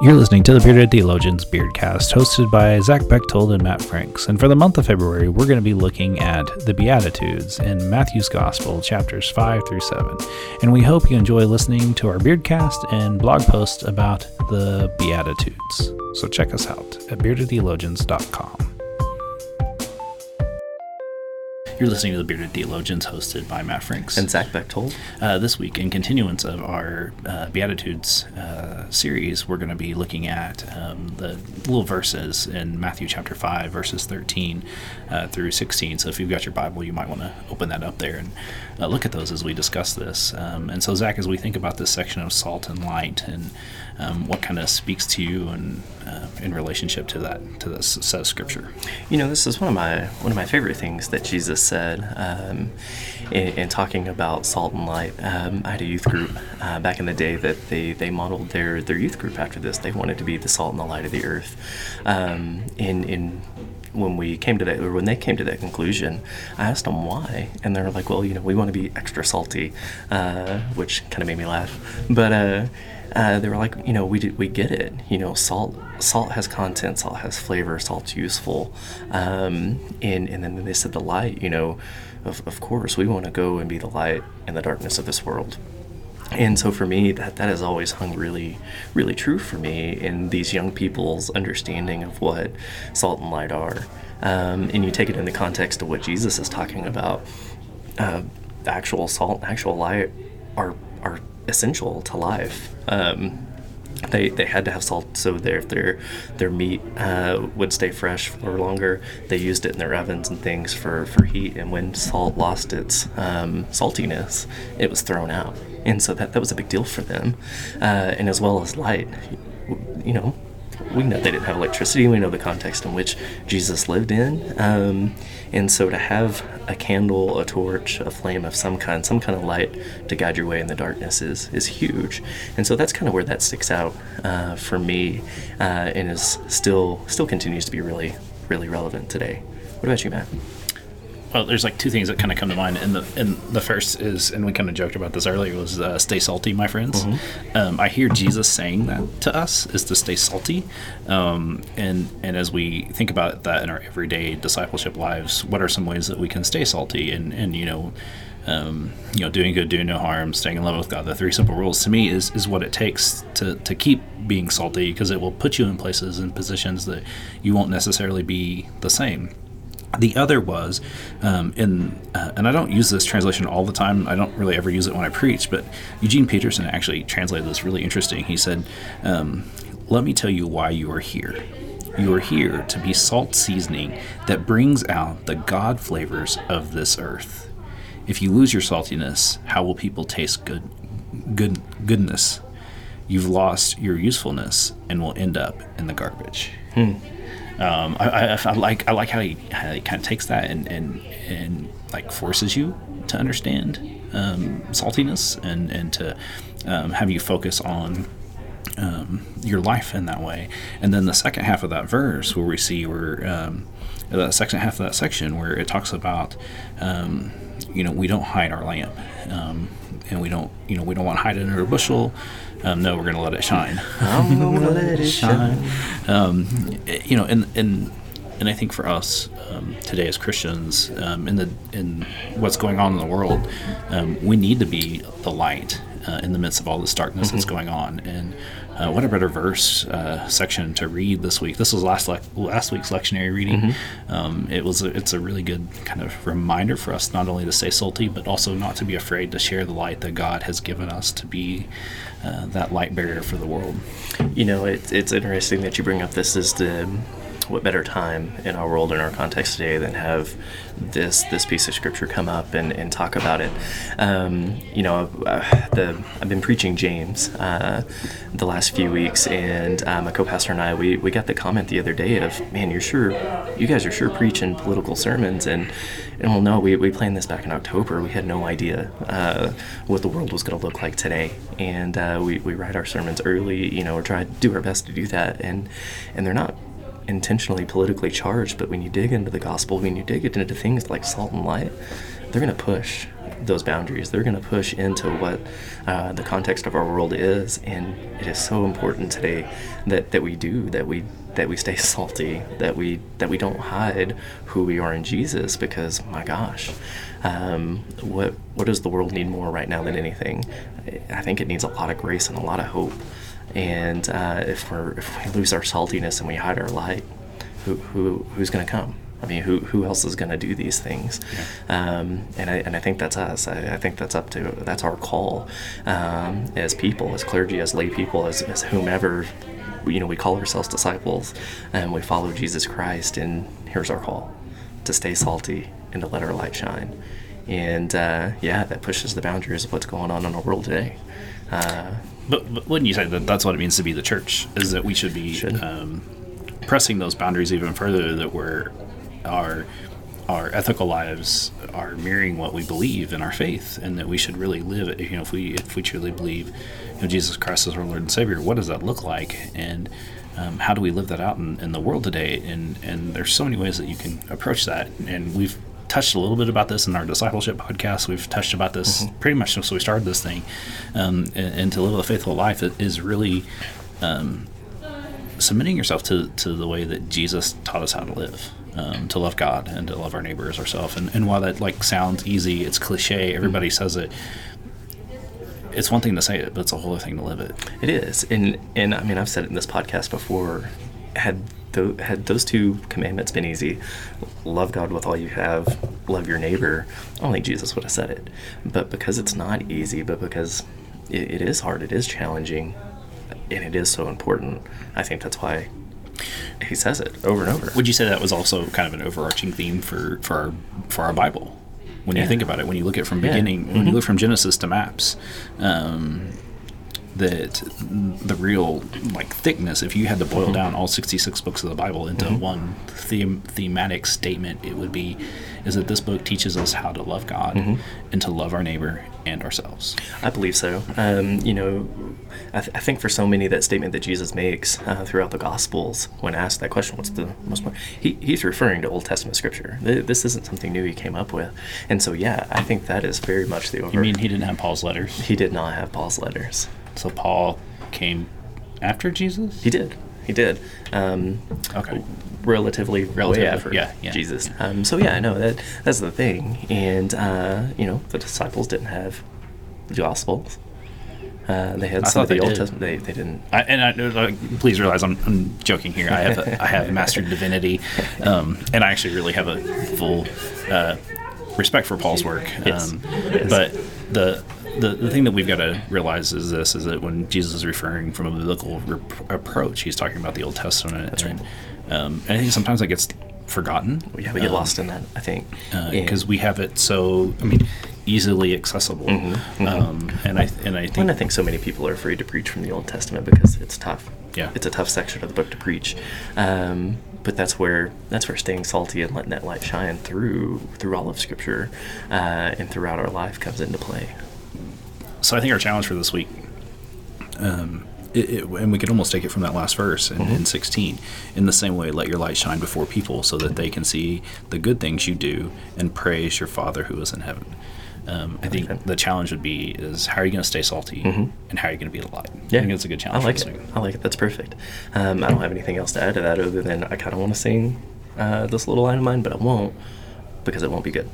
You're listening to the Bearded Theologians Beardcast, hosted by Zach Bechtold and Matt Franks. And for the month of February, we're going to be looking at the Beatitudes in Matthew's Gospel, chapters 5 through 7. And we hope you enjoy listening to our Beardcast and blog posts about the Beatitudes. So check us out at beardedtheologians.com. You're listening to the Bearded Theologians, hosted by Matt Franks and Zach Bechtold. Uh, this week, in continuance of our uh, Beatitudes uh, series, we're going to be looking at um, the little verses in Matthew chapter 5, verses 13 uh, through 16. So if you've got your Bible, you might want to open that up there and uh, look at those as we discuss this. Um, and so, Zach, as we think about this section of salt and light and um, what kind of speaks to you and uh, in relationship to that to this set of scripture? You know, this is one of my one of my favorite things that Jesus said um, in, in, talking about salt and light. Um, I had a youth group uh, back in the day that they, they modeled their, their youth group after this. They wanted to be the salt and the light of the earth. Um, in in when we came to that, or when they came to that conclusion, I asked them why, and they were like, "Well, you know, we want to be extra salty," uh, which kind of made me laugh. But uh, uh, they were like, you know, we did, we get it. You know, salt salt has content, salt has flavor, salt's useful. Um, and and then they said the light. You know, of of course we want to go and be the light in the darkness of this world. And so for me, that that has always hung really, really true for me in these young people's understanding of what salt and light are. Um, and you take it in the context of what Jesus is talking about. Uh, actual salt, actual light are are essential to life. Um, they, they had to have salt so their their their meat uh, would stay fresh for longer. They used it in their ovens and things for, for heat. And when salt lost its um, saltiness, it was thrown out. And so that, that was a big deal for them. Uh, and as well as light, you know, we know they didn't have electricity. We know the context in which Jesus lived in. Um, and so to have a candle, a torch, a flame of some kind, some kind of light to guide your way in the darkness is, is huge. And so that's kind of where that sticks out uh, for me uh, and is still still continues to be really, really relevant today. What about you, Matt? Well, there's like two things that kind of come to mind, and the and the first is, and we kind of joked about this earlier, was uh, "Stay salty, my friends." Mm-hmm. Um, I hear Jesus saying that to us is to stay salty, um, and and as we think about that in our everyday discipleship lives, what are some ways that we can stay salty? And and you know, um, you know, doing good, doing no harm, staying in love with God. The three simple rules to me is is what it takes to to keep being salty because it will put you in places and positions that you won't necessarily be the same. The other was, um, in, uh, and I don't use this translation all the time. I don't really ever use it when I preach, but Eugene Peterson actually translated this really interesting. He said, um, Let me tell you why you are here. You are here to be salt seasoning that brings out the God flavors of this earth. If you lose your saltiness, how will people taste good, good goodness? You've lost your usefulness and will end up in the garbage. Hmm. Um, I, I, I, like I like how he, how he kind of takes that and, and and like forces you to understand um, saltiness and and to um, have you focus on um, your life in that way. And then the second half of that verse, where we see where um, the second half of that section, where it talks about um, you know we don't hide our lamp and we don't you know we don't want to hide it under a bushel um, no, we're going to let it shine. I'm going to let it shine. Um, you know, and and and I think for us um, today as Christians, um, in the in what's going on in the world, um, we need to be the light uh, in the midst of all this darkness mm-hmm. that's going on. And uh, what a better verse uh, section to read this week. This was last le- last week's lectionary reading. Mm-hmm. Um, it was a, it's a really good kind of reminder for us not only to stay salty, but also not to be afraid to share the light that God has given us to be uh, that light barrier for the world. You know, it, it's interesting that you bring up this is the what better time in our world in our context today than have this this piece of scripture come up and, and talk about it. Um, you know uh, the I've been preaching James uh, the last few weeks and uh, my co-pastor and I we, we got the comment the other day of man you're sure you guys are sure preaching political sermons. And and well no we, we planned this back in October. We had no idea uh, what the world was going to look like today. And uh, we, we write our sermons early you know or try to do our best to do that. And and they're not intentionally politically charged, but when you dig into the gospel, when you dig into things like salt and light, they're going to push those boundaries. They're going to push into what uh, the context of our world is, and it is so important today that, that we do that we that we stay salty, that we that we don't hide who we are in Jesus, because my gosh, um, what what does the world need more right now than anything? I think it needs a lot of grace and a lot of hope. And uh, if we're if we lose our saltiness and we hide our light, who, who who's going to come? I mean, who, who else is going to do these things? Yeah. Um, and, I, and I think that's us. I, I, think that's up to, that's our call um, as people, as clergy, as lay people, as, as whomever, you know, we call ourselves disciples and we follow Jesus Christ. And here's our call to stay salty and to let our light shine. And uh, yeah, that pushes the boundaries of what's going on in our world today. Uh, but, but, wouldn't you say that that's what it means to be the church? Is that we should be should. Um, pressing those boundaries even further? That we're our our ethical lives are mirroring what we believe in our faith, and that we should really live it. You know, if we if we truly believe, you know, Jesus Christ is our Lord and Savior, what does that look like? And um, how do we live that out in, in, the world today? And and there's so many ways that you can approach that. And we've touched a little bit about this in our discipleship podcast. We've touched about this mm-hmm. pretty much since we started this thing. Um, and, and, to live a faithful life is really um, submitting yourself to, to the way that Jesus taught us how to live. Um, to love God and to love our neighbors ourselves. And, and while that like sounds easy, it's cliche. Everybody says it. It's one thing to say it, but it's a whole other thing to live it. It is, and and I mean I've said it in this podcast before. Had had those two commandments been easy, love God with all you have, love your neighbor. I don't think Jesus would have said it, but because it's not easy, but because it, it is hard, it is challenging, and it is so important. I think that's why he says it over and over. Would you say that was also kind of an overarching theme for for our for our Bible? When yeah. you think about it, when you look at it from beginning, yeah. mm-hmm. when you look from Genesis to maps, um, that the real like thickness, if you had to boil mm-hmm. down all 66 books of the Bible into mm-hmm. one theme, thematic statement, it would be is that this book teaches us how to love God mm-hmm. and to love our neighbor and ourselves. I believe so. Um, you know, I, th- I, think for so many, that statement that Jesus makes uh, throughout the Gospels, when asked that question, what's the most he, he's referring to Old Testament scripture. This isn't something new he came up with. And so, yeah, I think that is very much the over. You mean he didn't have Paul's letters? He did not have Paul's letters. So Paul came after Jesus? He did. He did. Um, okay. Relatively, relatively after yeah, yeah. Jesus. Um, so yeah, I know that that's the thing, and uh, you know the disciples didn't have the Gospels. Uh, they had I some of the Old Testament. They, they didn't. I, and I, uh, please realize I'm, I'm, joking here. I have a, I have Master mastered divinity, um, and I actually really have a full uh, respect for Paul's work. Yes. Um, yes. But the the, the thing that we've got to realize is this is that when Jesus is referring from a biblical rep- approach, he's talking about the Old Testament. That's and, right. Um, and I think sometimes that gets forgotten. Yeah, we get um, lost in that. I think because uh, we have it so. I mean, easily accessible. Mm-hmm, mm-hmm. Um, and I and I think and I think so many people are afraid to preach from the Old Testament because it's tough. Yeah, it's a tough section of the book to preach. Um, but that's where that's where staying salty and letting that light shine through through all of Scripture uh, and throughout our life comes into play so I think our challenge for this week, um, it, it, and we could almost take it from that last verse in, mm-hmm. in 16. In the same way, let your light shine before people so that they can see the good things you do and praise your Father who is in heaven. Um, I think the challenge would be is how are you going to stay salty mm-hmm. and how are you going to be the light? Yeah, I think it's a good challenge. I like it. Week. I like it. That's perfect. Um, I don't have anything else to add to that other than I kind of want to sing uh, this little line of mine, but I won't because it won't be good.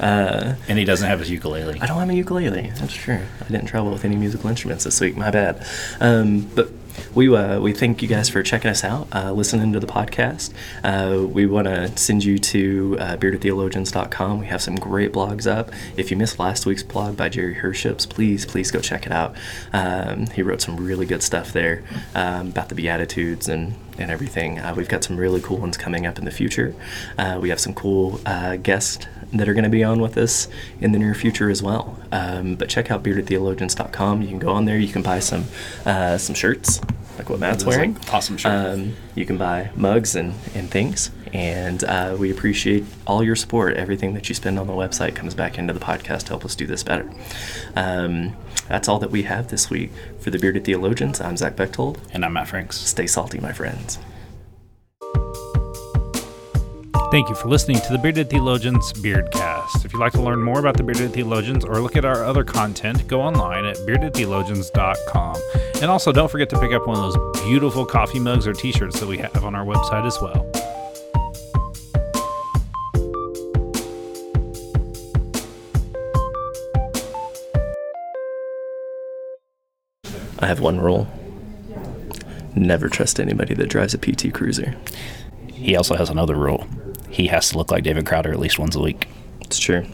Uh, and he doesn't have his ukulele. I don't have a ukulele. That's true. I didn't travel with any musical instruments this week. My bad. Um, but we uh, we thank you guys for checking us out, uh, listening to the podcast. Uh, we want to send you to uh, beardedtheologians.com. We have some great blogs up. If you missed last week's blog by Jerry Herships, please please go check it out. Um, he wrote some really good stuff there um, about the Beatitudes and and everything. Uh, we've got some really cool ones coming up in the future. Uh, we have some cool uh, guests that are going to be on with us in the near future as well. Um, but check out beardedtheologians.com. You can go on there. You can buy some uh, some shirts like what Matt's wearing. Like awesome shirt. Um, you can buy mugs and, and things. And uh, we appreciate all your support. Everything that you spend on the website comes back into the podcast to help us do this better. Um, that's all that we have this week. For the Bearded Theologians, I'm Zach Bechtold. And I'm Matt Franks. Stay salty, my friends. Thank you for listening to the Bearded Theologians Beardcast. If you'd like to learn more about the Bearded Theologians or look at our other content, go online at beardedtheologians.com. And also, don't forget to pick up one of those beautiful coffee mugs or t shirts that we have on our website as well. I have one rule never trust anybody that drives a PT Cruiser. He also has another rule. He has to look like David Crowder at least once a week. It's true.